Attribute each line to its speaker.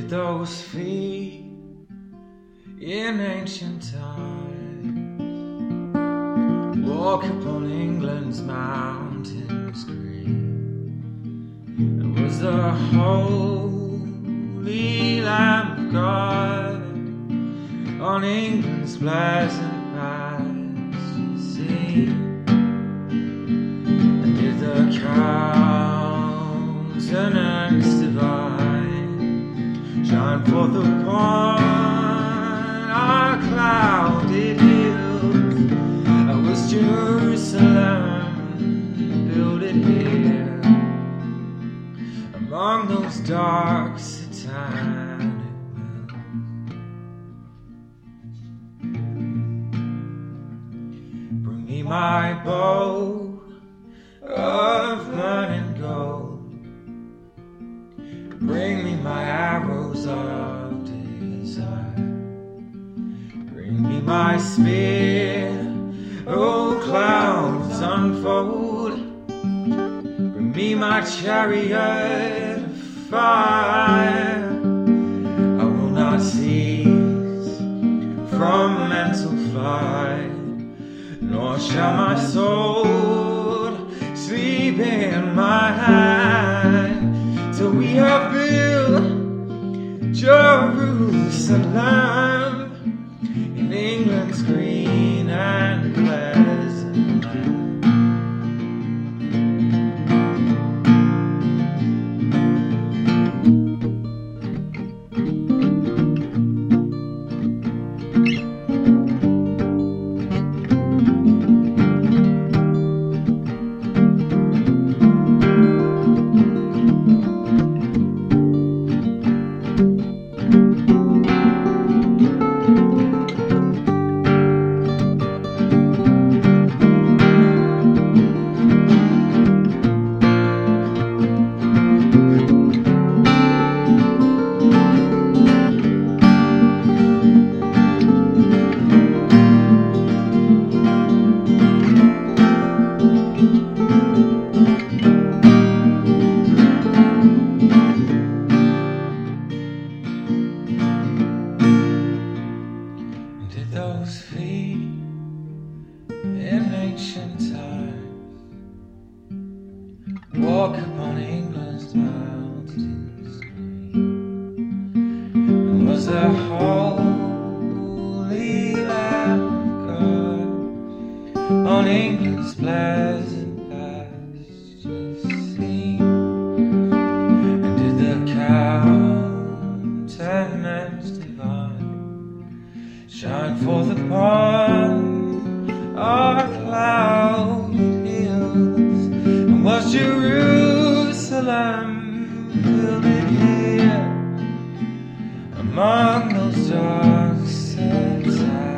Speaker 1: those feet in ancient times walk upon England's mountains green? And was the holy Lamb of God on England's pleasant paths seen? Among those dark satanic? Bring me my bow of burning of desire. Bring me my spear, oh clouds unfold. Bring me my chariot of fire. I will not cease from mental flight nor shall my soul sleep in my hand till we have Jerusalem in ancient times walk upon England's mountains? And was the holy Lamb of God on England's pleasant pastures seen? And did the countenance divine shine forth upon among those dark sunsets.